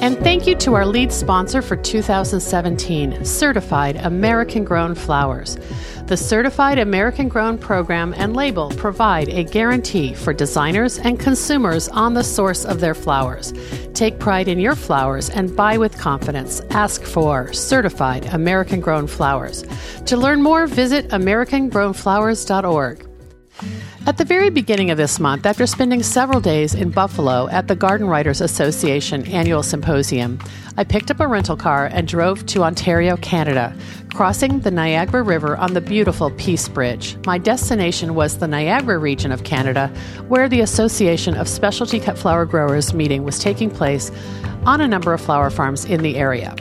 And thank you to our lead sponsor for 2017, Certified American Grown Flowers. The Certified American Grown program and label provide a guarantee for designers and consumers on the source of their flowers. Take pride in your flowers and buy with confidence. Ask for Certified American Grown Flowers. To learn more, visit AmericanGrownFlowers.org. At the very beginning of this month, after spending several days in Buffalo at the Garden Writers Association annual symposium, I picked up a rental car and drove to Ontario, Canada, crossing the Niagara River on the beautiful Peace Bridge. My destination was the Niagara region of Canada, where the Association of Specialty Cut Flower Growers meeting was taking place on a number of flower farms in the area.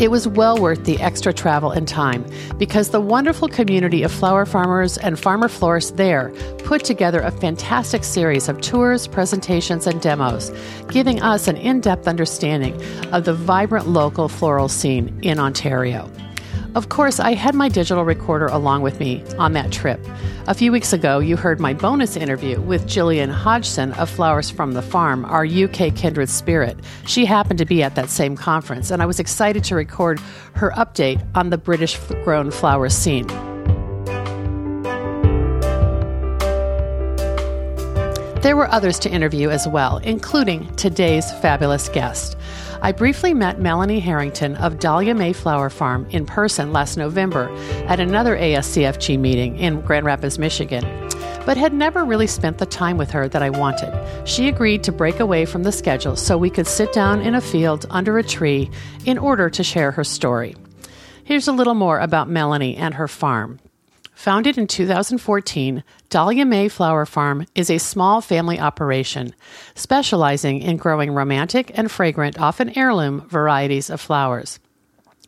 It was well worth the extra travel and time because the wonderful community of flower farmers and farmer florists there put together a fantastic series of tours, presentations, and demos, giving us an in depth understanding of the vibrant local floral scene in Ontario. Of course, I had my digital recorder along with me on that trip. A few weeks ago, you heard my bonus interview with Gillian Hodgson of Flowers from the Farm, our UK kindred spirit. She happened to be at that same conference, and I was excited to record her update on the British grown flower scene. There were others to interview as well, including today's fabulous guest. I briefly met Melanie Harrington of Dahlia May Flower Farm in person last November at another ASCFG meeting in Grand Rapids, Michigan, but had never really spent the time with her that I wanted. She agreed to break away from the schedule so we could sit down in a field under a tree in order to share her story. Here's a little more about Melanie and her farm. Founded in 2014, Dahlia May Flower Farm is a small family operation specializing in growing romantic and fragrant, often heirloom, varieties of flowers.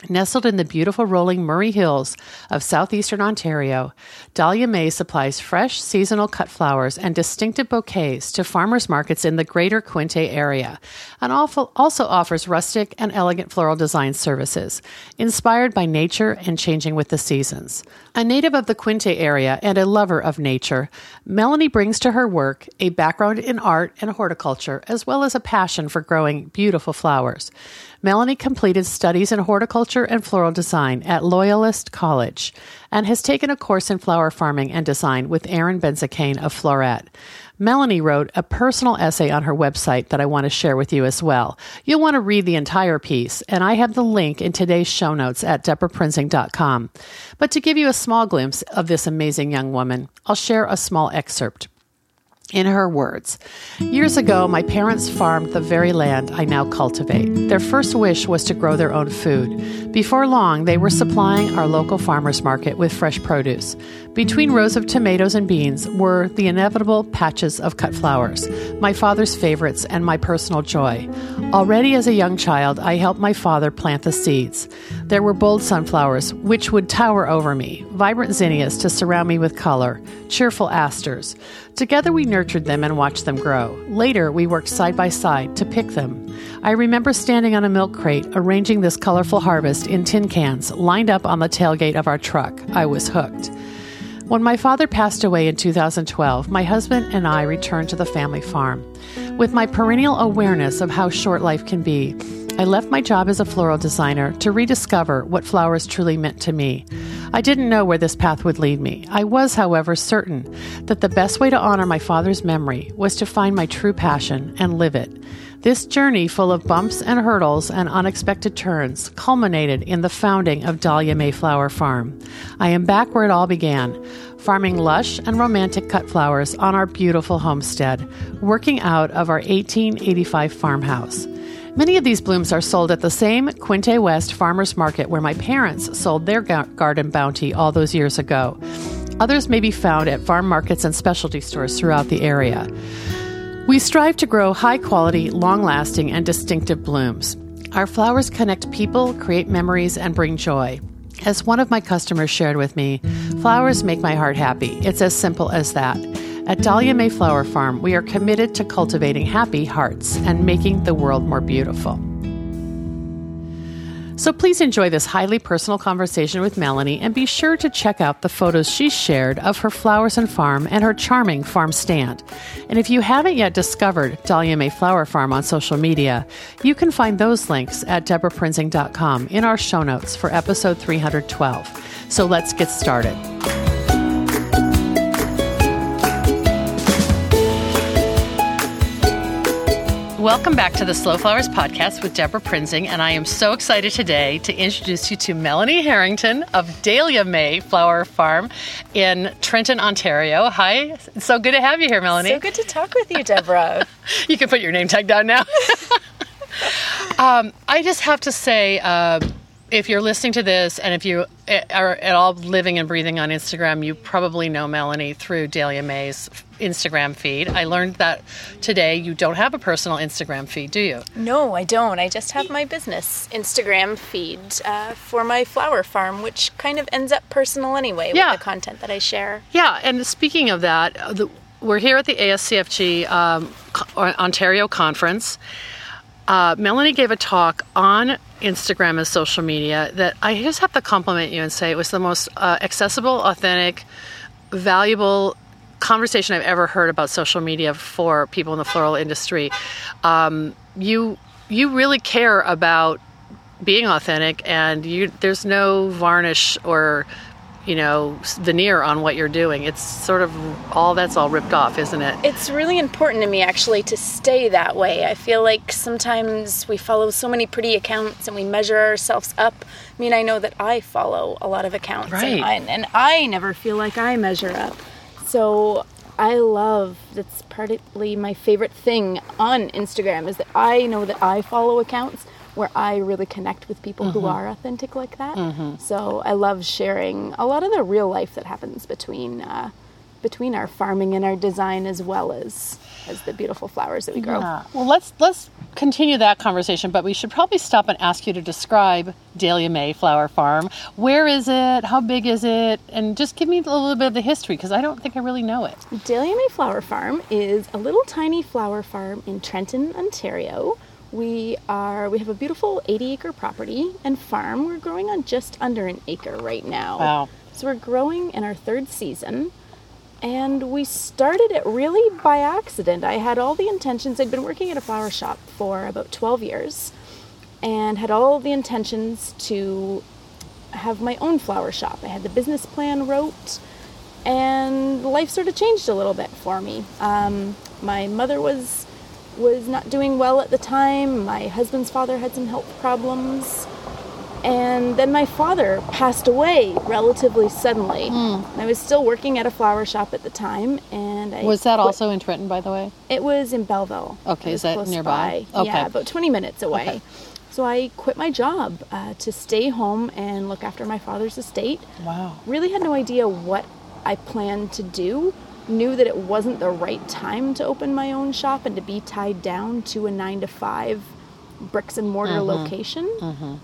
Nestled in the beautiful rolling Murray Hills of southeastern Ontario, Dahlia May supplies fresh seasonal cut flowers and distinctive bouquets to farmers markets in the greater Quinte area, and also offers rustic and elegant floral design services, inspired by nature and changing with the seasons. A native of the Quinte area and a lover of nature, Melanie brings to her work a background in art and horticulture, as well as a passion for growing beautiful flowers. Melanie completed studies in horticulture and floral design at Loyalist College and has taken a course in flower farming and design with Erin Benzakein of Floret. Melanie wrote a personal essay on her website that I want to share with you as well. You'll want to read the entire piece, and I have the link in today's show notes at debraprinzing.com. But to give you a small glimpse of this amazing young woman, I'll share a small excerpt. In her words, years ago, my parents farmed the very land I now cultivate. Their first wish was to grow their own food. Before long, they were supplying our local farmers market with fresh produce. Between rows of tomatoes and beans were the inevitable patches of cut flowers, my father's favorites and my personal joy. Already as a young child, I helped my father plant the seeds. There were bold sunflowers, which would tower over me, vibrant zinnias to surround me with color, cheerful asters. Together we nurtured them and watched them grow. Later, we worked side by side to pick them. I remember standing on a milk crate, arranging this colorful harvest in tin cans lined up on the tailgate of our truck. I was hooked. When my father passed away in 2012, my husband and I returned to the family farm. With my perennial awareness of how short life can be, I left my job as a floral designer to rediscover what flowers truly meant to me. I didn't know where this path would lead me. I was, however, certain that the best way to honor my father's memory was to find my true passion and live it. This journey, full of bumps and hurdles and unexpected turns, culminated in the founding of Dahlia Mayflower Farm. I am back where it all began, farming lush and romantic cut flowers on our beautiful homestead, working out of our 1885 farmhouse. Many of these blooms are sold at the same Quinte West farmers market where my parents sold their garden bounty all those years ago. Others may be found at farm markets and specialty stores throughout the area. We strive to grow high quality, long lasting, and distinctive blooms. Our flowers connect people, create memories, and bring joy. As one of my customers shared with me, flowers make my heart happy. It's as simple as that. At Dahlia Mayflower Farm, we are committed to cultivating happy hearts and making the world more beautiful. So please enjoy this highly personal conversation with Melanie and be sure to check out the photos she shared of her flowers and farm and her charming farm stand. And if you haven't yet discovered Dahlia Mayflower Farm on social media, you can find those links at debraprinzing.com in our show notes for episode 312. So let's get started. Welcome back to the Slow Flowers podcast with Debra Prinzing, and I am so excited today to introduce you to Melanie Harrington of Dahlia May Flower Farm in Trenton, Ontario. Hi, it's so good to have you here, Melanie. So good to talk with you, Debra. you can put your name tag down now. um, I just have to say, uh, if you're listening to this and if you are at all living and breathing on Instagram, you probably know Melanie through Dahlia May's Instagram feed. I learned that today you don't have a personal Instagram feed, do you? No, I don't. I just have my business Instagram feed uh, for my flower farm, which kind of ends up personal anyway yeah. with the content that I share. Yeah, and speaking of that, uh, the, we're here at the ASCFG um, Ontario conference. Uh, Melanie gave a talk on Instagram and social media that I just have to compliment you and say it was the most uh, accessible, authentic, valuable conversation I've ever heard about social media for people in the floral industry. Um, you you really care about being authentic, and you there's no varnish or you know veneer on what you're doing. It's sort of all that's all ripped off isn't it? It's really important to me actually to stay that way. I feel like sometimes we follow so many pretty accounts and we measure ourselves up. I mean i know that i follow a lot of accounts right. and, I, and I never feel like i measure up. So I love that's partly my favorite thing on Instagram is that I know that I follow accounts where I really connect with people mm-hmm. who are authentic like that. Mm-hmm. So I love sharing a lot of the real life that happens between uh, between our farming and our design as well as as the beautiful flowers that we grow. Yeah. Well, let's let's continue that conversation, but we should probably stop and ask you to describe Dahlia May Flower Farm. Where is it? How big is it? And just give me a little bit of the history because I don't think I really know it. Dahlia May Flower Farm is a little tiny flower farm in Trenton, Ontario. We are we have a beautiful 80 acre property and farm. We're growing on just under an acre right now. Wow. So we're growing in our third season and we started it really by accident. I had all the intentions, I'd been working at a flower shop for about 12 years and had all the intentions to have my own flower shop. I had the business plan wrote, and life sort of changed a little bit for me. Um, my mother was was not doing well at the time. My husband's father had some health problems. And then my father passed away relatively suddenly. Mm. I was still working at a flower shop at the time, and I was that quit. also in Trenton, by the way. It was in Belleville. Okay, is that nearby? By. Okay. Yeah, about twenty minutes away. Okay. So I quit my job uh, to stay home and look after my father's estate. Wow. Really had no idea what I planned to do. Knew that it wasn't the right time to open my own shop and to be tied down to a nine to five bricks and mortar mm-hmm. location. Mm-hmm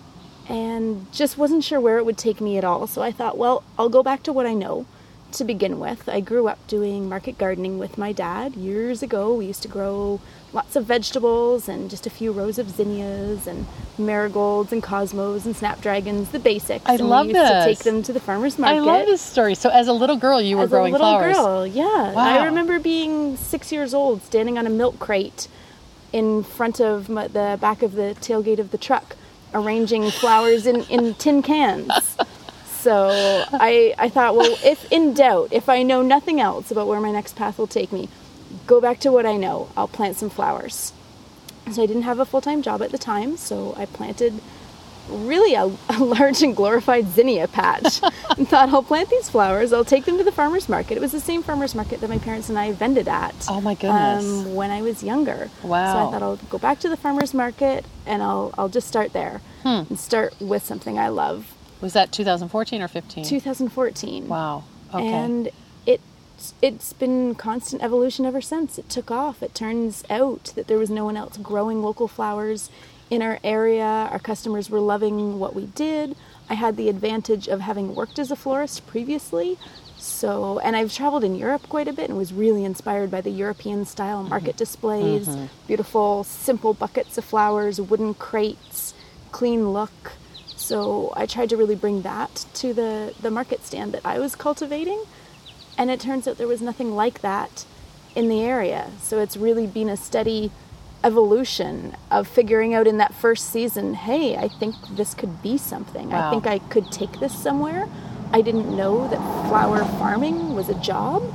and just wasn't sure where it would take me at all. So I thought, well, I'll go back to what I know to begin with. I grew up doing market gardening with my dad years ago. We used to grow lots of vegetables and just a few rows of zinnias and marigolds and cosmos and snapdragons, the basics. I and love we used this. to take them to the farmers market. I love this story. So as a little girl, you were as growing flowers. As a little flowers. girl, yeah. Wow. I remember being six years old, standing on a milk crate in front of my, the back of the tailgate of the truck arranging flowers in, in tin cans. So I, I thought, well, if in doubt, if I know nothing else about where my next path will take me, go back to what I know. I'll plant some flowers. So I didn't have a full time job at the time, so I planted really a, a large and glorified zinnia patch and thought I'll plant these flowers. I'll take them to the farmers market. It was the same farmers market that my parents and I vended at. Oh my goodness! Um, when I was younger. Wow. So I thought I'll go back to the farmers market and I'll I'll just start there Hmm. and start with something I love. Was that 2014 or 15? 2014. Wow. Okay. And it it's been constant evolution ever since. It took off. It turns out that there was no one else growing local flowers in our area. Our customers were loving what we did. I had the advantage of having worked as a florist previously. So, and I've traveled in Europe quite a bit and was really inspired by the European style mm-hmm. market displays, mm-hmm. beautiful, simple buckets of flowers, wooden crates, clean look. So, I tried to really bring that to the, the market stand that I was cultivating. And it turns out there was nothing like that in the area. So it's really been a steady evolution of figuring out in that first season hey, I think this could be something. Wow. I think I could take this somewhere. I didn't know that flower farming was a job.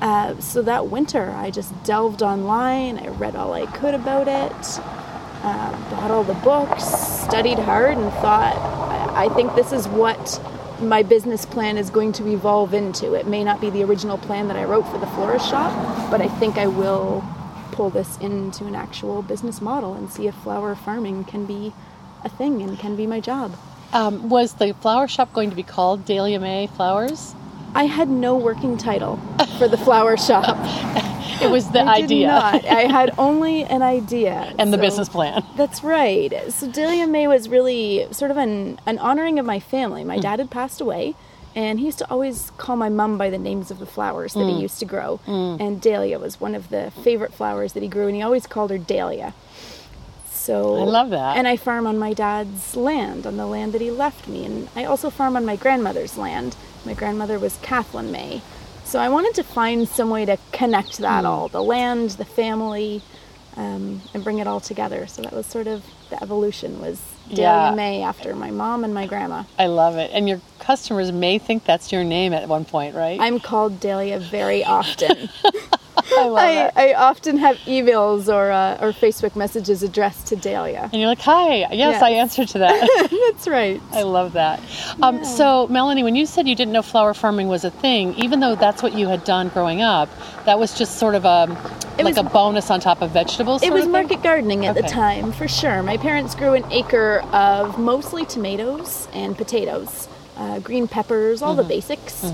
Uh, so that winter, I just delved online. I read all I could about it, uh, bought all the books, studied hard, and thought, I, I think this is what my business plan is going to evolve into. It may not be the original plan that I wrote for the florist shop, but I think I will pull this into an actual business model and see if flower farming can be a thing and can be my job. um, was the flower shop going to be called Dahlia May Flowers? I had no working title for the flower shop. It was the I did idea not. I had only an idea. and the business plan. That's right. So Dahlia May was really sort of an, an honoring of my family. My hmm. dad had passed away, and he used to always call my mum by the names of the flowers that he hmm. used to grow. Hmm. And Dahlia was one of the favorite flowers that he grew, and he always called her Dahlia. So I love that. And I farm on my dad's land, on the land that he left me, and I also farm on my grandmother's land. My grandmother was Kathleen May. So I wanted to find some way to connect Hmm. that all the land, the family, um, and bring it all together. So that was sort of the evolution was Dahlia Yeah. May after my mom and my grandma. I love it. And your customers may think that's your name at one point, right? I'm called Dahlia very often. I I, often have emails or uh, or Facebook messages addressed to Dahlia. And you're like, hi, yes, Yes. I answered to that. That's right. I love that. Um, So, Melanie, when you said you didn't know flower farming was a thing, even though that's what you had done growing up, that was just sort of a It like was- a bonus on top of vegetables. It was market gardening at the time, for sure. My parents grew an acre of mostly tomatoes and potatoes, uh, green peppers, all the basics,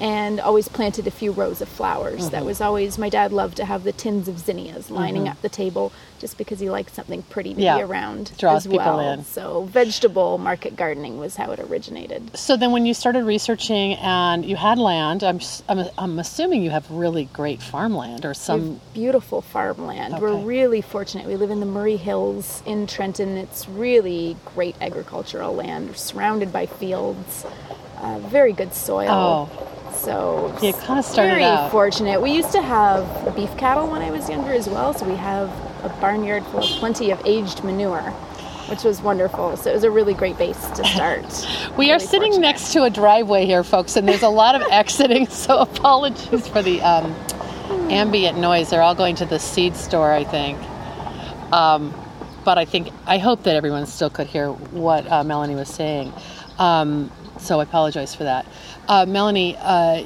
and always planted a few rows of flowers. That was always, my dad loved to have the tins of zinnias lining up the table just because he liked something pretty to Yeah. be around Draws as people well. in. So, vegetable market gardening was how it originated. So then, when you started researching and you had land, I'm I'm, I'm assuming you have really great farmland or some. beautiful farmland. We're really fortunate. We live in the Murray Hills in Trenton. It's really great agricultural land, We're surrounded by fields, uh, very good soil. Oh. So You kinda started very out. fortunate. We used to have beef cattle when I was younger as well, so we have a barnyard full of plenty of aged manure, which was wonderful. So it was a really great base to start. We are sitting fortunate. next to a driveway here, folks, and there's a lot of exiting. So apologies for the um, ambient noise. They're all going to the seed store, I think. Um, but I think I hope that everyone still could hear what uh, Melanie was saying. Um, so I apologize for that. Uh, Melanie, uh,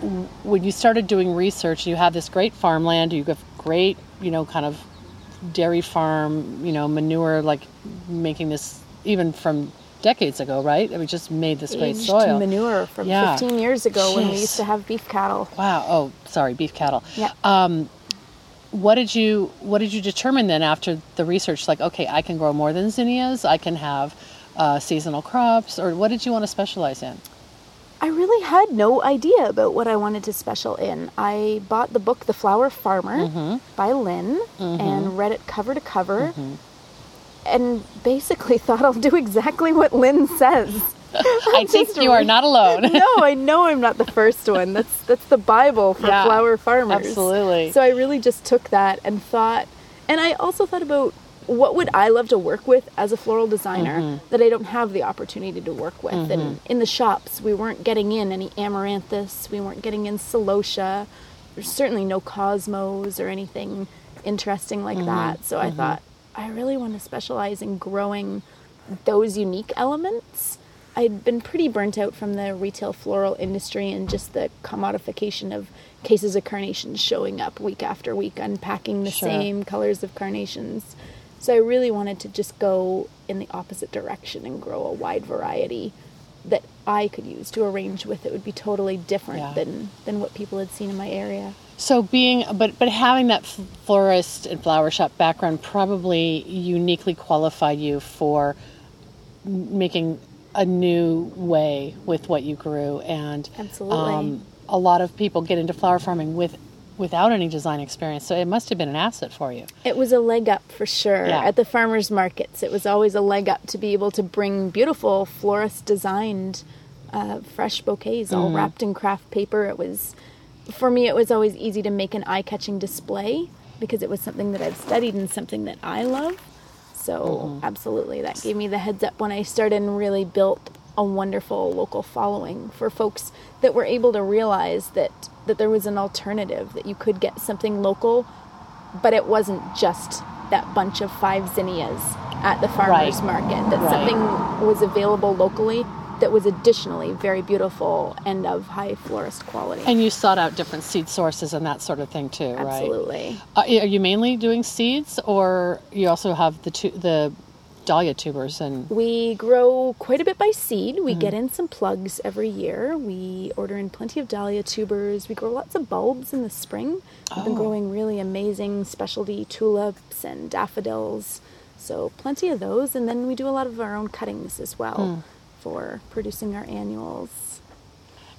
w- when you started doing research, you have this great farmland. You have great, you know, kind of dairy farm, you know, manure, like making this even from decades ago, right? We just made this great Aged soil. manure from Yeah. 15 years ago when we used to have beef cattle. Wow. Oh, sorry, beef cattle. Yeah. Um, what did you What did you determine then after the research? Like, okay, I can grow more than zinnias. I can have uh, seasonal crops, or what did you want to specialize in? I really had no idea about what I wanted to special in. I bought the book The Flower Farmer Mm-hmm. by Lynn and read it cover to cover Mm-hmm. and basically thought I'll do exactly what Lynn says. I think you are not alone. no, I know I'm not the first one. That's that's the Bible for Yeah, flower farmers. absolutely. So I really just took that and thought and I also thought about what would I love to work with as a floral designer mm-hmm. that I don't have the opportunity to work with? And mm-hmm. in the shops, we weren't getting in any amaranthus, we weren't getting in celosia. There's certainly no cosmos or anything interesting like mm-hmm. that. So I thought I really want to specialize in growing those unique elements. I'd been pretty burnt out from the retail floral industry and just the commodification of cases of carnations showing up week after week, unpacking the Sure. same colors of carnations. So I really wanted to just go in the opposite direction and grow a wide variety that I could use to arrange with. It would be totally different Yeah. than than what people had seen in my area. So being, but but having that florist and flower shop background probably uniquely qualified you for making a new way with what you grew, and um, Absolutely. a lot of people get into flower farming with without any design experience. So it must have been an asset for you. It was a leg up for sure. Yeah. At the farmers markets, it was always a leg up to be able to bring beautiful florist designed uh, fresh bouquets all Mm-hmm. wrapped in craft paper. It was, for me, it was always easy to make an eye catching display because it was something that I've studied and something that I love. So, Mm-hmm. absolutely, that gave me the heads up when I started and really built a wonderful local following for folks that were able to realize that that there was an alternative that you could get something local but it wasn't just that bunch of five zinnias at the farmers Right. market that Right. something was available locally that was additionally very beautiful and of high florist quality And you sought out different seed sources and that sort of thing too, right? absolutely Uh, are you mainly doing seeds, or you also have the two, the dahlia tubers and we grow quite a bit by seed. Mm-hmm. we get in some plugs every year. We order in plenty of dahlia tubers. We grow lots of bulbs in the spring. We've been Oh. growing really amazing specialty tulips and daffodils. So plenty of those. And then we do a lot of our own cuttings as well Hmm. for producing our annuals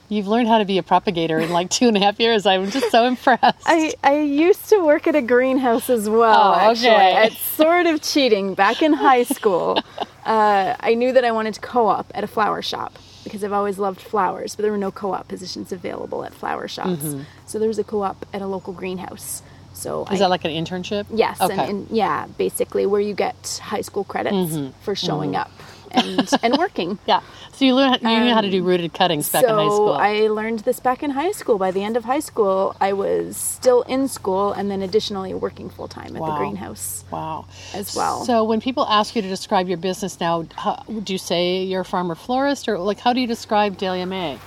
You've learned how to be a propagator in like two and a half years. I'm just so impressed. I, I used to work at a greenhouse as well. Oh, actually. okay. It's sort of cheating. Back in high school, uh, I knew that I wanted to co-op at a flower shop because I've always loved flowers, but there were no co-op positions available at flower shops. Mm-hmm. So there was a co-op at a local greenhouse. So Is I, that like an internship? yes, Okay. and, and yeah, basically where you get high school credits Mm-hmm. for showing up and and working. yeah. So you learn you knew how to do rooted cuttings back so in high school. I learned this back in high school. By the end of high school, I was still in school and then additionally working full time at Wow. the greenhouse. wow. as well. So when people ask you to describe your business now, how, would you say you're a farmer florist, or like how do you describe Dahlia May?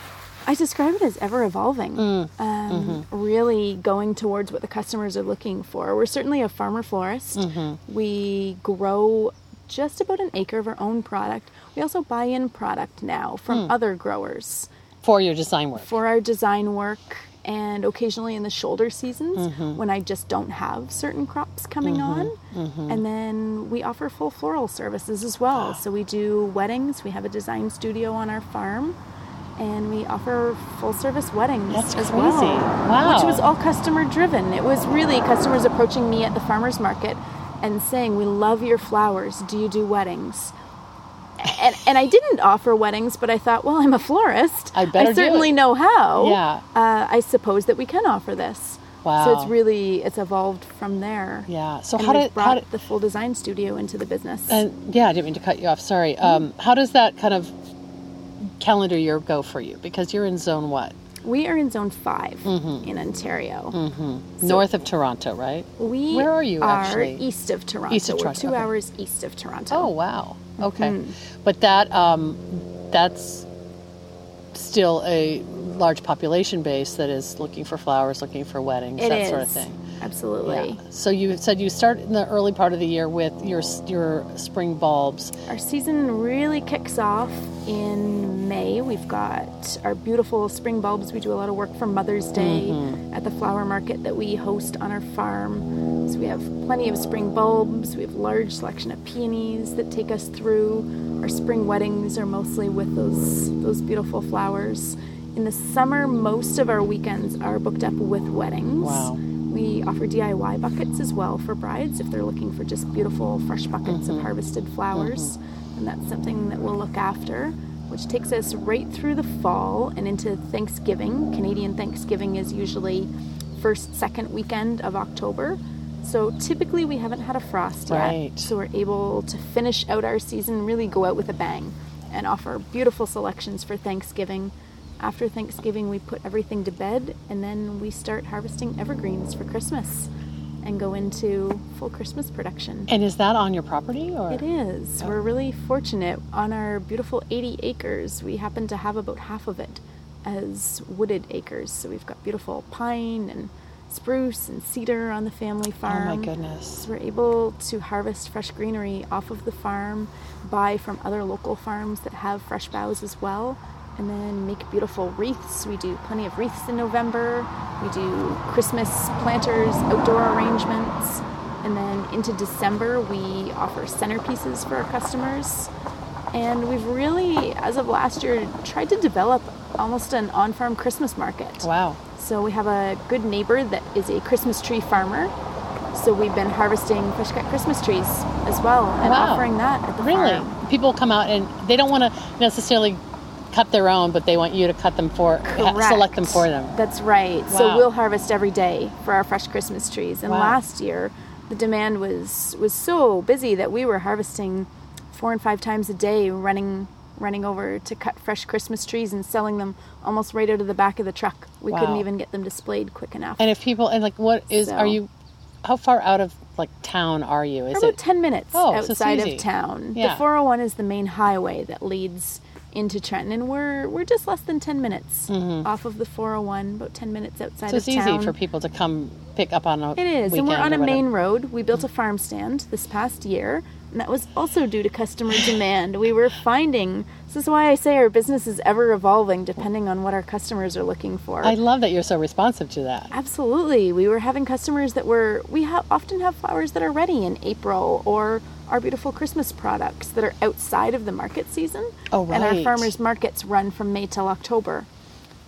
I describe it as ever evolving, Mm. um, Mm-hmm. really going towards what the customers are looking for. We're certainly a farmer florist. Mm-hmm. We grow just about an acre of our own product. We also buy in product now from Hmm. other growers For your design work. for our design work and occasionally in the shoulder seasons Mm-hmm. when I just don't have certain crops coming on. Mm-hmm. And then we offer full floral services as well. So we do weddings, we have a design studio on our farm. And we offer full service weddings That's as crazy. well, Wow. which was all customer driven. It was really customers approaching me at the farmers market and saying, "We love your flowers. Do you do weddings?" And, and I didn't offer weddings, but I thought, well, I'm a florist. I better do certainly it." know how. Yeah. Uh, I suppose that we can offer this. Wow. So it's really it's evolved from there. Yeah. So And how did brought how did the full design studio into the business? and yeah, I didn't mean to cut you off. Sorry. Um, how does that kind of calendar year go for you? Because you're in zone what? We are in zone 5 Mm-hmm. in Ontario. North of Toronto, right? We Where are you, are actually? east of Toronto. East of We're Toronto, two okay. hours east of Toronto. Oh wow. Okay. Mm-hmm. But that um, that's still a large population base that is looking for flowers, looking for weddings, It that is sort of thing. Absolutely. Yeah. So you said you start in the early part of the year with your your spring bulbs. Our season really kicks off in May. We've got our beautiful spring bulbs. We do a lot of work for Mother's Day Mm-hmm. at the flower market that we host on our farm. So we have plenty of spring bulbs. We have a large selection of peonies that take us through. Our spring weddings are mostly with those those beautiful flowers. In the summer, most of our weekends are booked up with weddings. Wow. We offer DIY buckets as well for brides if they're looking for just beautiful fresh buckets Mm-hmm. of harvested flowers. And that's something that we'll look after, which takes us right through the fall and into Thanksgiving. Canadian Thanksgiving is usually first, second weekend of October. So typically we haven't had a frost yet. Right. So we're able to finish out our season, really go out with a bang, and offer beautiful selections for Thanksgiving. After Thanksgiving, we put everything to bed, and then we start harvesting evergreens for Christmas and go into full Christmas production. And is that on your property or? It is. Oh. We're really fortunate. On our beautiful 80 acres, we happen to have about half of it as wooded acres. So we've got beautiful pine and spruce and cedar on the family farm. Oh my goodness. So we're able to harvest fresh greenery off of the farm, buy from other local farms that have fresh boughs as well, and then make beautiful wreaths. We do plenty of wreaths in November. We do Christmas planters, outdoor arrangements. And then into December, we offer centerpieces for our customers. And we've really, as of last year, tried to develop almost an on farm Christmas market. Wow. So we have a good neighbor that is a Christmas tree farmer. So we've been harvesting fresh cut Christmas trees as well and Wow. offering that at the Really? farm. People come out and they don't want to necessarily cut their own, but they want you to cut them for, ha- select them for them. That's right. So we'll harvest every day for our fresh Christmas trees. And Wow. last year, the demand was was so busy that we were harvesting four and five times a day, running running over to cut fresh Christmas trees and selling them almost right out of the back of the truck. We couldn't even get them displayed quick enough. And if people, and like, what is, So- are you, how far out of like town are you? Is We're about it? 10 minutes Oh, outside easy. of town. Yeah. The 401 is the main highway that leads into Trenton, and we're we're just less than 10 minutes off of the 401, about 10 minutes outside Mm-hmm. so it's of easy for people to come pick up on a It is, and we're on a main road. We built a farm stand this past year, and that was also due to customer demand. We were finding this is why I say our business is ever evolving depending on what our customers are looking for. I love that you're so responsive to that. Absolutely. We were having customers that were, we ha- often have flowers that are ready in April or our beautiful Christmas products that are outside of the market season. Oh, And our farmers markets run from May till October.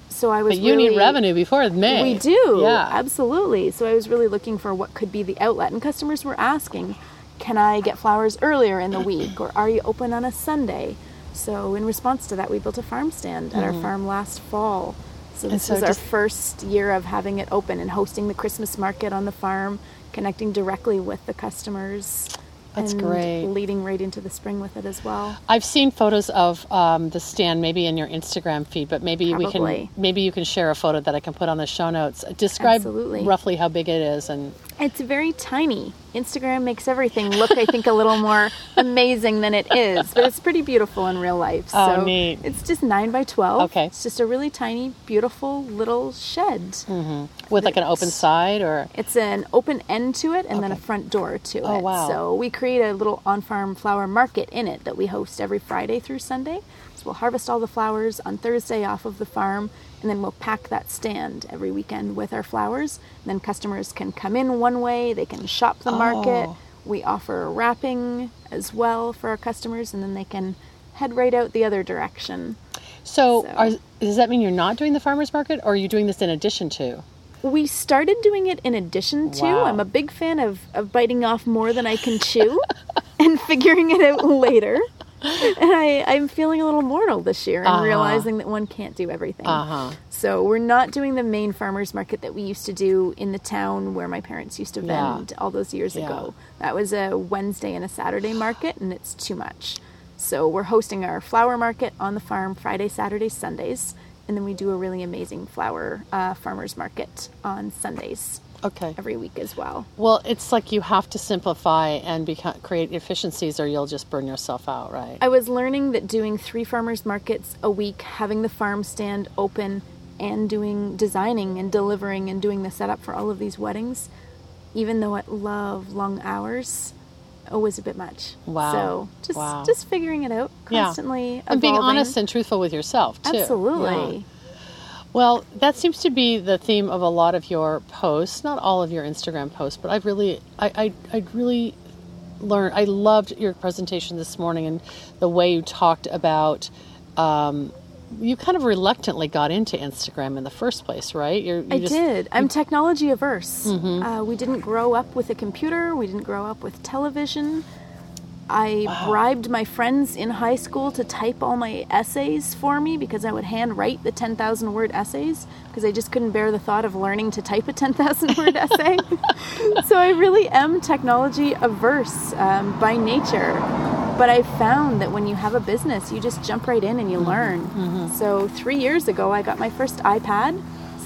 So I was But you need revenue before May. We do. Yeah. Absolutely. So I was really looking for what could be the outlet. And customers were asking, can I get flowers earlier in the week? Or are you open on a Sunday? So in response to that, we built a farm stand at our farm last fall. So this Mm-hmm. so was our first year of having it open and hosting the Christmas market on the farm, connecting directly with the customers. That's and great. Leading right into the spring with it as well. I've seen photos of um, the stand, maybe in your Instagram feed, but maybe we can maybe you can share a photo that I can put on the show notes. Describe Absolutely. roughly how big it is, and It's very tiny. Instagram makes everything look, I think, a little more amazing than it is, but it's pretty beautiful in real life. Oh, neat. It's just nine by twelve. Okay. It's just a really tiny, beautiful little shed. Mm-hmm. with like an open side, or It's an open end to it and then a front door to Oh, it. wow. So we create a little on-farm flower market in it that we host every Friday through Sunday. So we'll harvest all the flowers on Thursday off of the farm, and then we'll pack that stand every weekend with our flowers. And then customers can come in one way, they can shop the market. Oh. We offer wrapping as well for our customers, and then they can head right out the other direction. so, So- Are, does that mean you're not doing the farmers market, or are you doing this in addition to? We started doing it in addition to. Wow. I'm a big fan of, of biting off more than I can chew and figuring it out later. And I, I'm feeling a little mortal this year and Uh-huh. realizing that one can't do everything. Uh huh. So we're not doing the main farmers market that we used to do in the town where my parents used to Yeah. vend all those years Yeah. ago. That was a Wednesday and a Saturday market, and it's too much. So we're hosting our flower market on the farm Friday, Saturdays, Sundays, and then we do a really amazing flower uh, farmers market on Sundays Okay. every week as well. Well, it's like you have to simplify and become, create efficiencies, or you'll just burn yourself out, right? I was learning that doing three farmers markets a week, having the farm stand open, and doing designing and delivering and doing the setup for all of these weddings, even though I love long hours, always a bit much. Wow. So just Wow. just figuring it out, constantly. Yeah. constantly and being honest and truthful with yourself too. Absolutely. Well, that seems to be the theme of a lot of your posts. Not all of your Instagram posts, but I've really, I, I, I really learned. I loved your presentation this morning and the way you talked about. Um, you kind of reluctantly got into Instagram in the first place, right? You're, you I just- did. I'm technology averse. Mm-hmm. Uh, we didn't grow up with a computer. We didn't grow up with television. I bribed my friends in high school to type all my essays for me because I would hand write the 10,000 word essays because I just couldn't bear the thought of learning to type a 10,000 word essay. so I really am technology averse um, by nature. But I found that when you have a business, you just jump right in and you Mm-hmm. learn. So three years ago, I got my first iPad,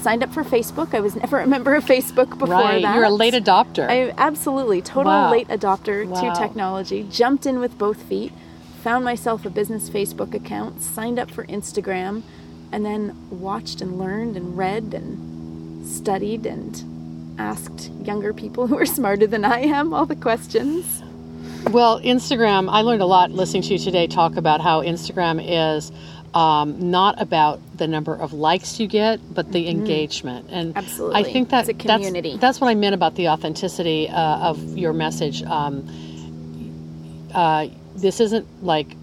signed up for Facebook. I was never a member of Facebook before right. that. You're a late adopter. I absolutely total Wow. late adopter Wow. to technology. Jumped in with both feet, found myself a business Facebook account, signed up for Instagram, and then watched and learned and read and studied and asked younger people who are smarter than I am all the questions. Well, Instagram, I learned a lot listening to you today talk about how Instagram is um, not about the number of likes you get, but the engagement. And Mm-hmm. Absolutely. I think that It's a community. That's, that's what I meant about the authenticity uh, of your message. Um, uh, this isn't like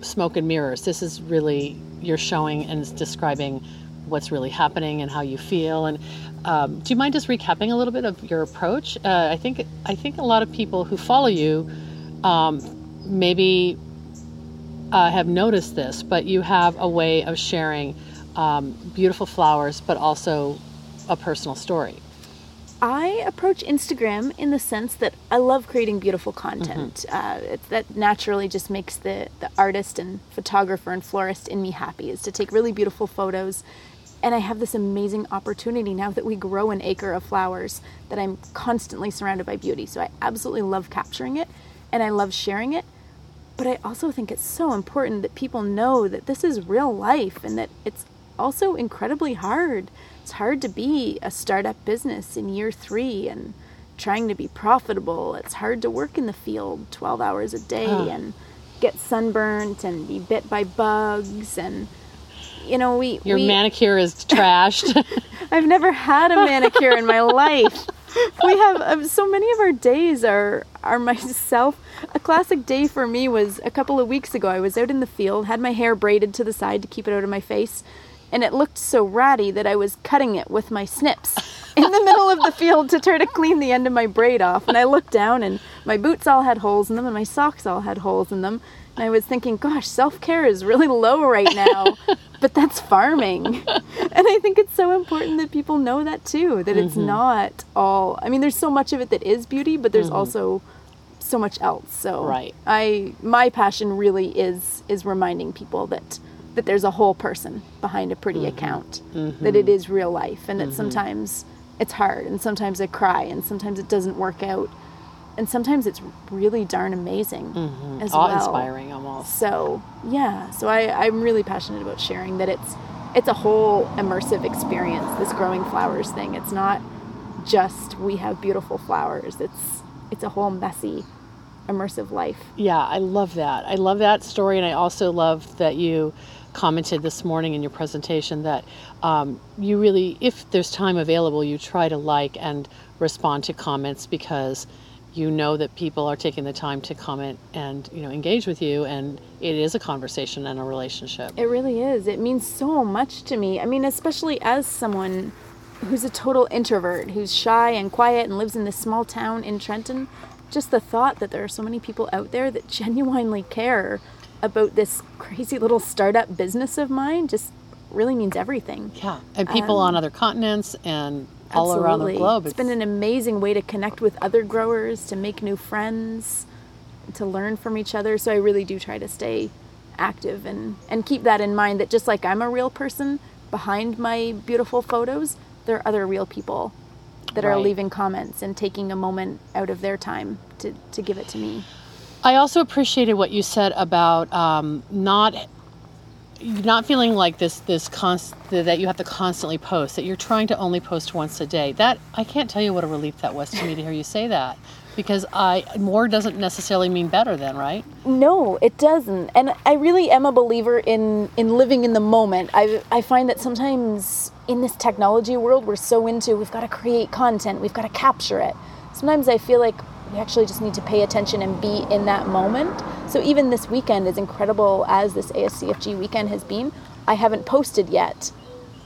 smoke and mirrors. This is really you're showing and describing what's really happening and how you feel. And um, do you mind just recapping a little bit of your approach? Uh, I think I think a lot of people who follow you um, maybe uh, have noticed this, but you have a way of sharing um, beautiful flowers, but also a personal story. I approach Instagram in the sense that I love creating beautiful content. Uh, it, that naturally just makes the, the artist and photographer and florist in me happy, is to take really beautiful photos. And I have this amazing opportunity now that we grow an acre of flowers that I'm constantly surrounded by beauty. So I absolutely love capturing it and I love sharing it. But I also think it's so important that people know that this is real life and that it's also incredibly hard. It's hard to be a startup business in year three and trying to be profitable. It's hard to work in the field 12 hours a day and get sunburnt and be bit by bugs and you know we Your we, manicure is trashed. I've never had a manicure in my life. We have um, so many of our days are are myself. A classic day for me was a couple of weeks ago. I was out in the field, had my hair braided to the side to keep it out of my face, and it looked so ratty that I was cutting it with my snips in the middle of the field to try to clean the end of my braid off. And I looked down, and my boots all had holes in them, and my socks all had holes in them. I was thinking, gosh, self care is really low right now, but that's farming. And I think it's so important that people know that too, that it's mm-hmm. not all, I mean, there's so much of it that is beauty, but there's mm-hmm. also so much else. So Right. I, my passion really is, is reminding people that, that there's a whole person behind a pretty mm-hmm. account, that it is real life and that sometimes it's hard and sometimes I cry and sometimes it doesn't work out. And sometimes it's really darn amazing as well. Awe-inspiring almost. So yeah, so I, I'm really passionate about sharing that it's it's a whole immersive experience. This growing flowers thing. It's not just we have beautiful flowers. It's it's a whole messy, immersive life. Yeah, I love that. I love that story, and I also love that you commented this morning in your presentation that um, you really, if there's time available, you try to like and respond to comments because you know that people are taking the time to comment and you know engage with you, and it is a conversation and a relationship. It really is. It means so much to me. I mean, especially as someone who's a total introvert, who's shy and quiet and lives in this small town in Trenton, just the thought that there are so many people out there that genuinely care about this crazy little startup business of mine just really means everything. Yeah, and people um, on other continents and all around the globe. It's been an amazing way to connect with other growers, to make new friends, to learn from each other. So I really do try to stay active and, and keep that in mind that just like I'm a real person behind my beautiful photos, there are other real people that are leaving comments and taking a moment out of their time to, to give it to me. I also appreciated what you said about um, not not feeling like this this const- that you have to constantly post that you're trying to only post once a day that i can't tell you what a relief that was to me to hear you say that because i more doesn't necessarily mean better then right No, it doesn't. And I really am a believer in in living in the moment. I I find that sometimes in this technology world we're so into we've got to create content, we've got to capture it. Sometimes I feel like we actually just need to pay attention and be in that moment. So even this weekend as incredible as this ASCFG weekend has been, I haven't posted yet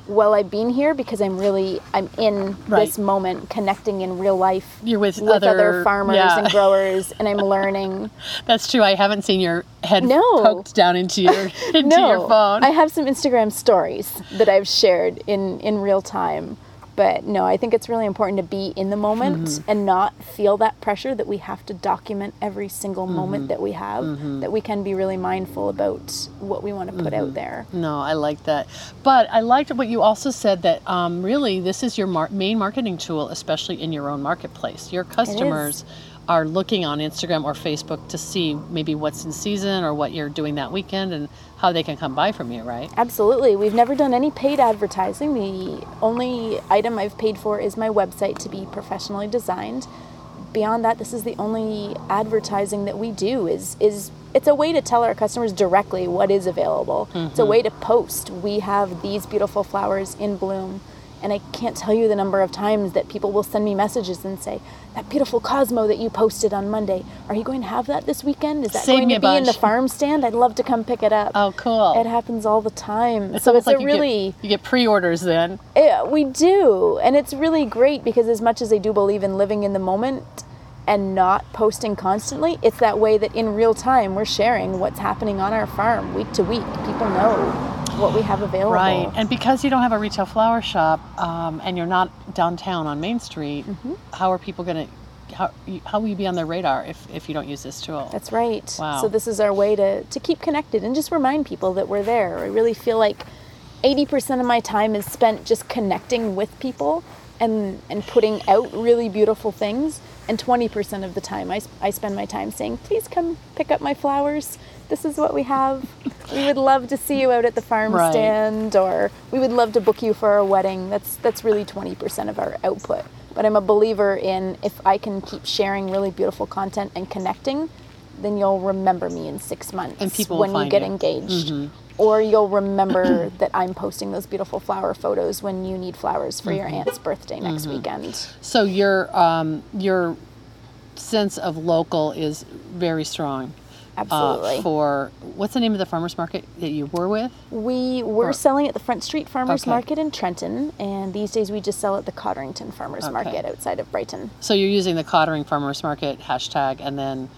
while I've been here because I'm really I'm in this moment, connecting in real life You're with other, other- farmers yeah. and growers, and I'm learning. That's true. I haven't seen your head No. poked down into your into no, your phone. I have some Instagram stories that I've shared in in real time. But no, I think it's really important to be in the moment Mm-hmm. and not feel that pressure that we have to document every single Mm-hmm. moment that we have. That we can be really mindful about what we want to put Mm-hmm. out there. No, I like that. But I liked what you also said that um, really this is your mar- main marketing tool, especially in your own marketplace. Your customers are looking on Instagram or Facebook to see maybe what's in season or what you're doing that weekend and how they can come buy from you, right? Absolutely. We've never done any paid advertising. The only item I've paid for is my website to be professionally designed. Beyond that, this is the only advertising that we do is is it's a way to tell our customers directly what is available. It's a mm-hmm. way to post. We have these beautiful flowers in bloom. And I can't tell you the number of times that people will send me messages and say, That beautiful Cosmo that you posted on Monday, are you going to have that this weekend? Is that Save going to be in the farm stand? I'd love to come pick it up. Oh, cool. It happens all the time. It's so it's like a you really, get, you get pre-orders then. yeah, we do. And it's really great because as much as I do believe in living in the moment and not posting constantly, it's that way that in real time we're sharing what's happening on our farm week to week. People know what we have available. Right, and because you don't have a retail flower shop um, and you're not downtown on Main Street, Mm-hmm. how are people going to? How, you- how will you be on their radar if, if you don't use this tool? That's right. Wow. So this is our way to, to keep connected and just remind people that we're there. I really feel like 80% of my time is spent just connecting with people and, and putting out really beautiful things. And 20% of the time I, I spend my time saying, please come pick up my flowers. This is what we have. we would love to see you out at the farm Right. stand or we would love to book you for our wedding. That's, that's really 20% of our output. But I'm a believer in if I can keep sharing really beautiful content and connecting, then you'll remember me in six months And people when you get. Mm-hmm. engaged. Or you'll remember that I'm posting those beautiful flower photos when you need flowers for Mm-hmm. your aunt's birthday next weekend. So your um, your sense of local is very strong. Uh, Absolutely. for what's the name of the farmers market that you were with? we were Or- selling at the Front Street Farmers Okay. Market in Trenton, and these days we just sell at the Codrington Farmers Okay. Market outside of Brighton. So you're using the Codrington Farmers Market hashtag and then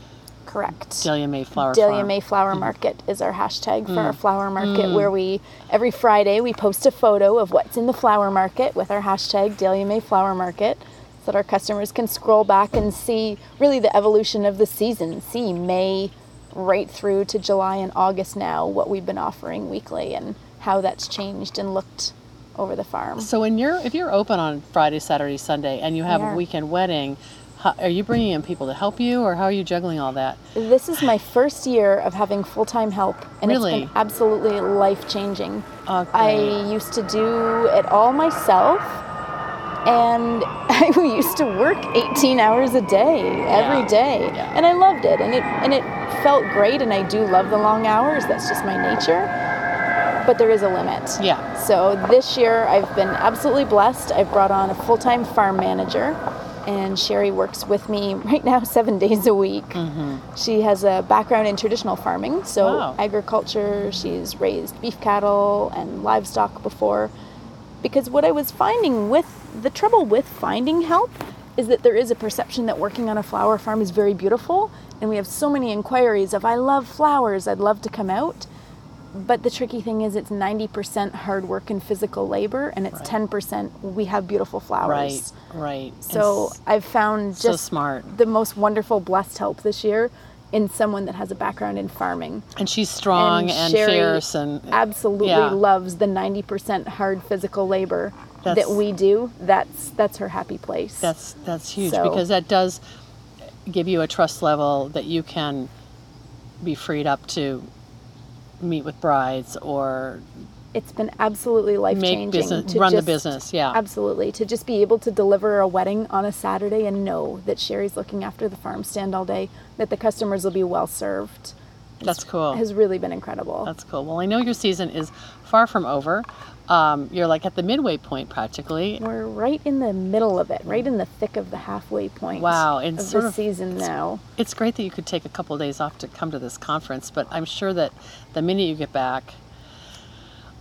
Correct. Dahlia Mayflower Dahlia Farm. Mm-hmm. Mayflower Market is our hashtag for Mm. our flower market, where we every Friday we post a photo of what's in the flower market with our hashtag Dahlia Mayflower Market, so that our customers can scroll back and see really the evolution of the season, see May right through to July and August now what we've been offering weekly and how that's changed and looked over the farm. So when you're if you're open on Friday, Saturday, Sunday, and you have We a weekend wedding, how, are you bringing in people to help you, or how are you juggling all that? This is my first year of having full time help, and it's been absolutely life changing. Oh, I used to do it all myself, and I used to work 18 hours a day every Yeah. day, Yeah. and I loved it, and it and it felt great, and I do love the long hours. That's just my nature. But there is a limit. Yeah. So this year I've been absolutely blessed. I've brought on a full time farm manager, and Sherry works with me right now seven days a week. Mm-hmm. She has a background in traditional farming, so Wow. agriculture. She's raised beef cattle and livestock before. Because what I was finding with the trouble with finding help is that there is a perception that working on a flower farm is very beautiful, and we have so many inquiries of I love flowers, I'd love to come out. But the tricky thing is it's 90% hard work and physical labor and it's Right. 10% we have beautiful flowers. Right, right. So I've found so just smart. the most wonderful blessed help this year in someone that has a background in farming. and she's strong and, Sherry fierce and absolutely yeah. loves the 90% hard physical labor That's- that we do. That's that's her happy place. That's that's huge So- because that does give you a trust level that you can be freed up to meet with brides or it's been absolutely life changing. business run the business. Yeah. Absolutely. To just be able to deliver a wedding on a Saturday and know that Sherry's looking after the farm stand all day, that the customers will be well served. That's cool. Has really been incredible. That's cool. Well, I know your season is far from over. Um, you're like at the midway point practically. We're right in the middle of it, right in the thick of the halfway point Wow, of and the of- season now. It's great that you could take a couple of days off to come to this conference, but I'm sure that the minute you get back,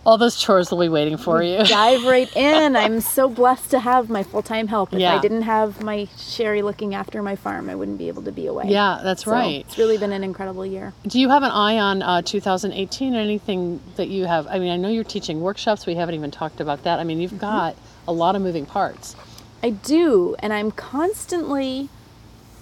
All those chores will be waiting for you. dive right in. I'm so blessed to have my full time help. If Yeah. I didn't have my Sherry looking after my farm, I wouldn't be able to be away. Yeah, that's So right. It's really been an incredible year. Do you have an eye on uh, 2018? Anything that you have? I mean, I know you're teaching workshops. We haven't even talked about that. I mean, you've got a lot of moving parts. I do, and I'm constantly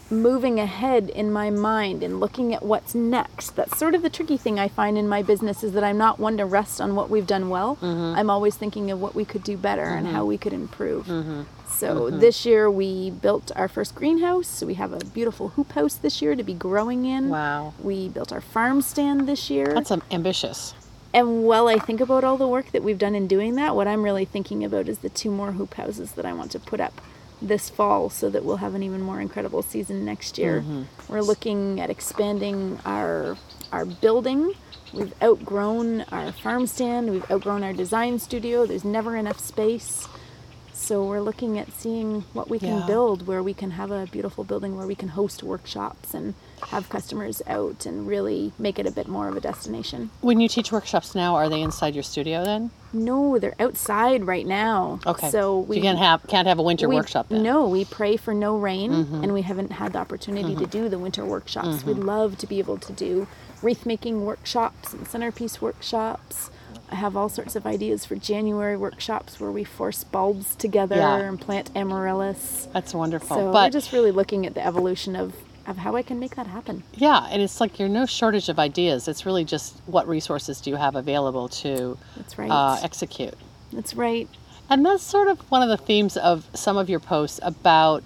moving ahead in my mind and looking at what's next. That's sort of the tricky thing I find in my business is that I'm not one to rest on what we've done well. Mm-hmm. I'm always thinking of what we could do better and how mm-hmm. we could improve. Mm-hmm. So this year we built our first greenhouse. We have a beautiful hoop house this year to be growing in. Wow. We built our farm stand this year. That's um, ambitious. And while I think about all the work that we've done in doing that, what I'm really thinking about is the two more hoop houses that I want to put up this fall so that we'll have an even more incredible season next year. Mm-hmm. We're looking at expanding our our building. We've outgrown our farm stand, we've outgrown our design studio. There's never enough space. So we're looking at seeing what we can Yeah. build where we can have a beautiful building where we can host workshops and have customers out and really make it a bit more of a destination. When you teach workshops now, are they inside your studio then? No, they're outside right now. Okay. So we you can't have can't have a winter we- workshop then. Mm-hmm. No, we pray for no rain, and we haven't had the opportunity to do the winter workshops. We'd love to be able to do wreath making workshops and centerpiece workshops. I have all sorts of ideas for January workshops where we force bulbs together Yeah. and plant amaryllis. That's wonderful. So we're just really looking at the evolution of, of how I can make that happen. yeah, and it's like you're no shortage of ideas. It's really just what resources do you have available to That's right. uh, execute. That's right. And that's sort of one of the themes of some of your posts about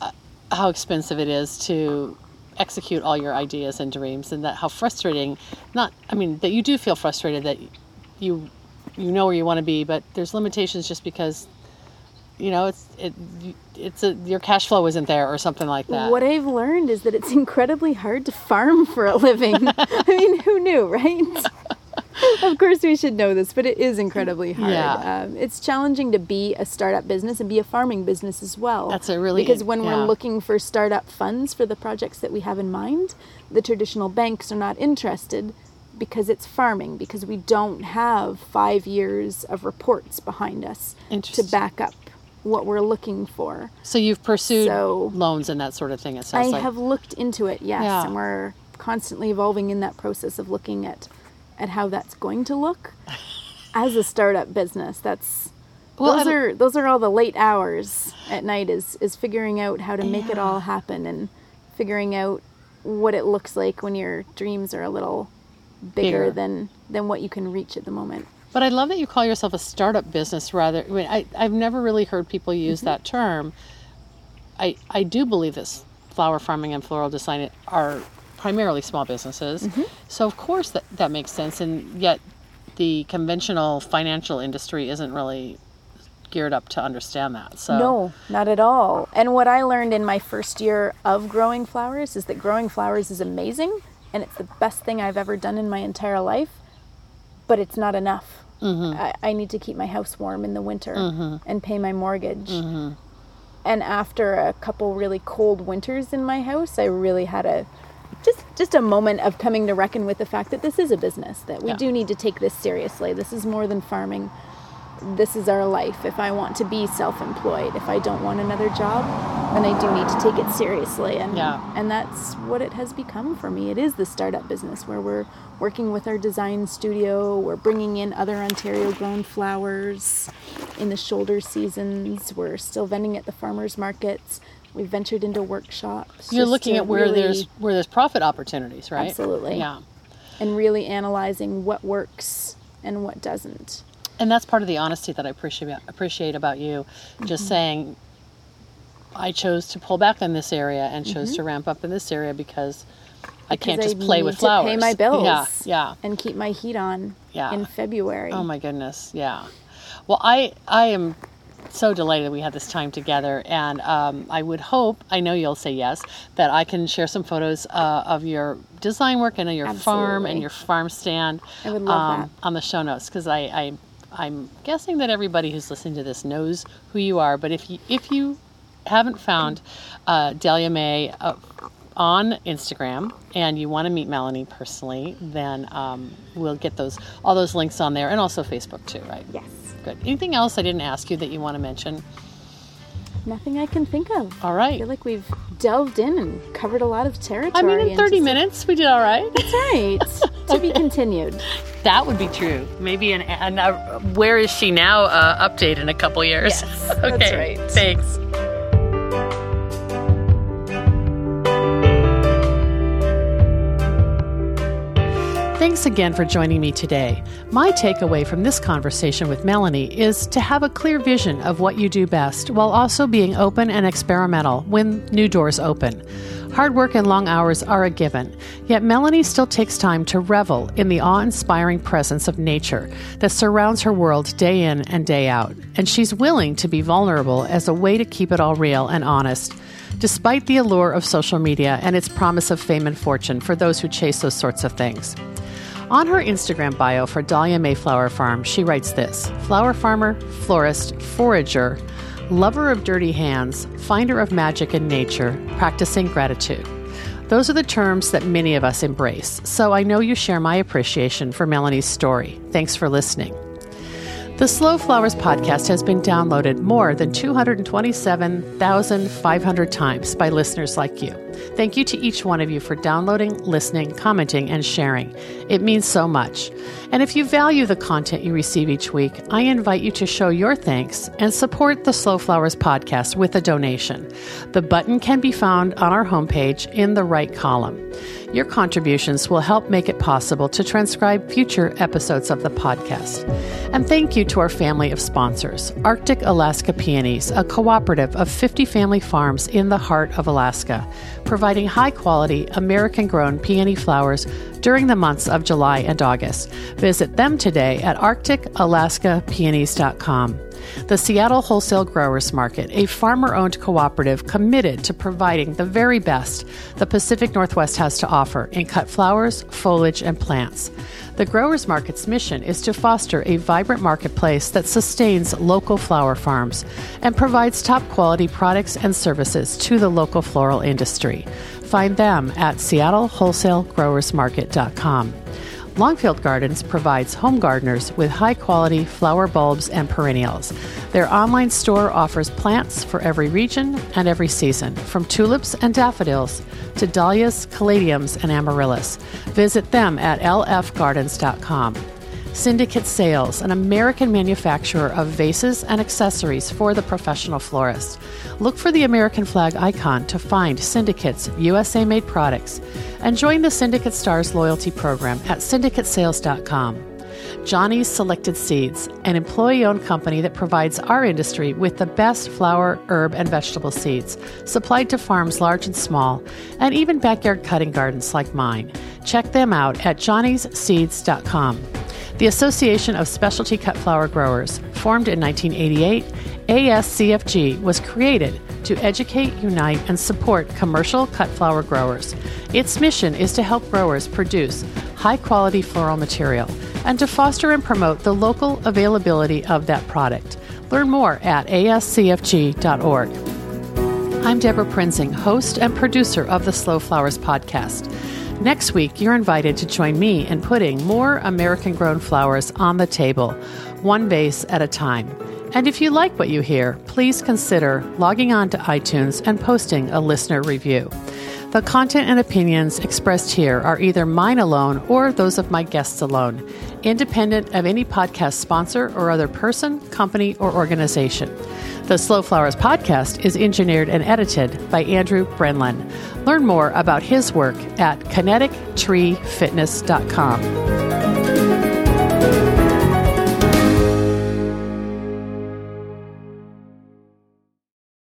uh, how expensive it is to execute all your ideas and dreams and that how frustrating not I mean that you do feel frustrated that you you know where you want to be but there's limitations just because you know it's it it's a your cash flow isn't there or something like that. What I've learned is that it's incredibly hard to farm for a living. I mean, who knew, right? of course, we should know this, but it is incredibly hard. Yeah. Um, it's challenging to be a startup business and be a farming business as well. That's a really- because when yeah. we're looking for startup funds for the projects that we have in mind, the traditional banks are not interested because it's farming because we don't have five years of reports behind us to back up what we're looking for. so you've pursued So- loans and that sort of thing it I like. have looked into it, yes, Yeah. and we're constantly evolving in that process of looking at at how that's going to look as a startup business. That's Well, those and- are those are all the late hours at night is is figuring out how to make it all happen and figuring out what it looks like when your dreams are a little bigger, Bigger. than than what you can reach at the moment. But I love that you call yourself a startup business rather. I mean, I, I've never really heard people use Mm-hmm. that term. I, I do believe this flower farming and floral design are primarily small businesses. Mm-hmm. So, of course, that, that makes sense. And yet, the conventional financial industry isn't really geared up to understand that. So, No, not at all. And what I learned in my first year of growing flowers is that growing flowers is amazing and it's the best thing I've ever done in my entire life, but it's not enough. Mm-hmm. I, I need to keep my house warm in the winter mm-hmm. and pay my mortgage. Mm-hmm. And after a couple really cold winters in my house, I really had a just just a moment of coming to reckon with the fact that this is a business that we Yeah. do need to take this seriously. This is more than farming this is our life. If I want to be self-employed, if I don't want another job, then I do need to take it seriously. And Yeah. and that's what it has become for me. It is the startup business where we're working with our design studio. We're bringing in other Ontario-grown flowers in the shoulder seasons. We're still vending at the farmers markets. We've ventured into workshops. you're looking at where really- there's where there's profit opportunities, right? Absolutely. Yeah. and really analyzing what works and what doesn't. And that's part of the honesty that I appreciate appreciate about you. Mm-hmm. Just saying, I chose to pull back in this area and chose to ramp up in this area because I can't Mm-hmm. Just I play with flowers. Pay my bills. Yeah, yeah. And keep my heat on. Yeah. In February. Oh my goodness, yeah. Well, I I am so delighted we had this time together, and um, I would hope I know you'll say yes that I can share some photos uh, of your design work and of your farm and your farm stand. I would love um, that. on the show notes because I, I I'm guessing that everybody who's listening to this knows who you are. But if you if you haven't found uh, Dahlia May, uh, on Instagram and you want to meet Melanie personally, then um, we'll get those all those links on there, and also Facebook too, right? Yes. Good. Anything else I didn't ask you that you want to mention? Nothing I can think of. All right. I feel like we've delved in and covered a lot of territory. I mean, in 30 just- minutes, we did all right. That's right. to be continued. That would be true. Maybe an, an uh, where is she now uh, update in a couple years. Yes, okay. that's right. Thanks. Thanks again for joining me today. My takeaway from this conversation with Melanie is to have a clear vision of what you do best while also being open and experimental when new doors open. Hard work and long hours are a given, yet Melanie still takes time to revel in the awe inspiring presence of nature that surrounds her world day in and day out. And she's willing to be vulnerable as a way to keep it all real and honest, despite the allure of social media and its promise of fame and fortune for those who chase those sorts of things. On her Instagram bio for Dahlia Mayflower Farm, she writes this flower farmer, florist, forager, lover of dirty hands, finder of magic in nature, practicing gratitude. Those are the terms that many of us embrace, so I know you share my appreciation for Melanie's story. Thanks for listening. The Slow Flowers podcast has been downloaded more than 227,500 times by listeners like you. Thank you to each one of you for downloading, listening, commenting, and sharing. It means so much. And if you value the content you receive each week, I invite you to show your thanks and support the Slow Flowers podcast with a donation. The button can be found on our homepage in the right column. Your contributions will help make it possible to transcribe future episodes of the podcast. And thank you to our family of sponsors Arctic Alaska Peonies, a cooperative of 50 family farms in the heart of Alaska, providing high quality American grown peony flowers during the months of July and August. Visit them today at arcticalaskapeonies.com. The Seattle Wholesale Growers Market, a farmer owned cooperative committed to providing the very best the Pacific Northwest has to offer in cut flowers, foliage, and plants. The Growers Market's mission is to foster a vibrant marketplace that sustains local flower farms and provides top quality products and services to the local floral industry. Find them at seattlewholesalegrowersmarket.com. Longfield Gardens provides home gardeners with high quality flower bulbs and perennials. Their online store offers plants for every region and every season, from tulips and daffodils to dahlias, caladiums, and amaryllis. Visit them at lfgardens.com. Syndicate Sales, an American manufacturer of vases and accessories for the professional florist. Look for the American flag icon to find Syndicate's USA made products and join the Syndicate Stars loyalty program at syndicatesales.com. Johnny's Selected Seeds, an employee owned company that provides our industry with the best flower, herb, and vegetable seeds, supplied to farms large and small, and even backyard cutting gardens like mine. Check them out at johnnyseeds.com. The Association of Specialty Cut Flower Growers, formed in 1988, ASCFG was created to educate, unite, and support commercial cut flower growers. Its mission is to help growers produce high quality floral material and to foster and promote the local availability of that product. Learn more at ascfg.org. I'm Debra Prinzing, host and producer of the Slow Flowers podcast. Next week, you're invited to join me in putting more American grown flowers on the table, one vase at a time. And if you like what you hear, please consider logging on to iTunes and posting a listener review. The content and opinions expressed here are either mine alone or those of my guests alone, independent of any podcast sponsor or other person, company, or organization. The Slow Flowers podcast is engineered and edited by Andrew Brenlin. Learn more about his work at kinetictreefitness.com.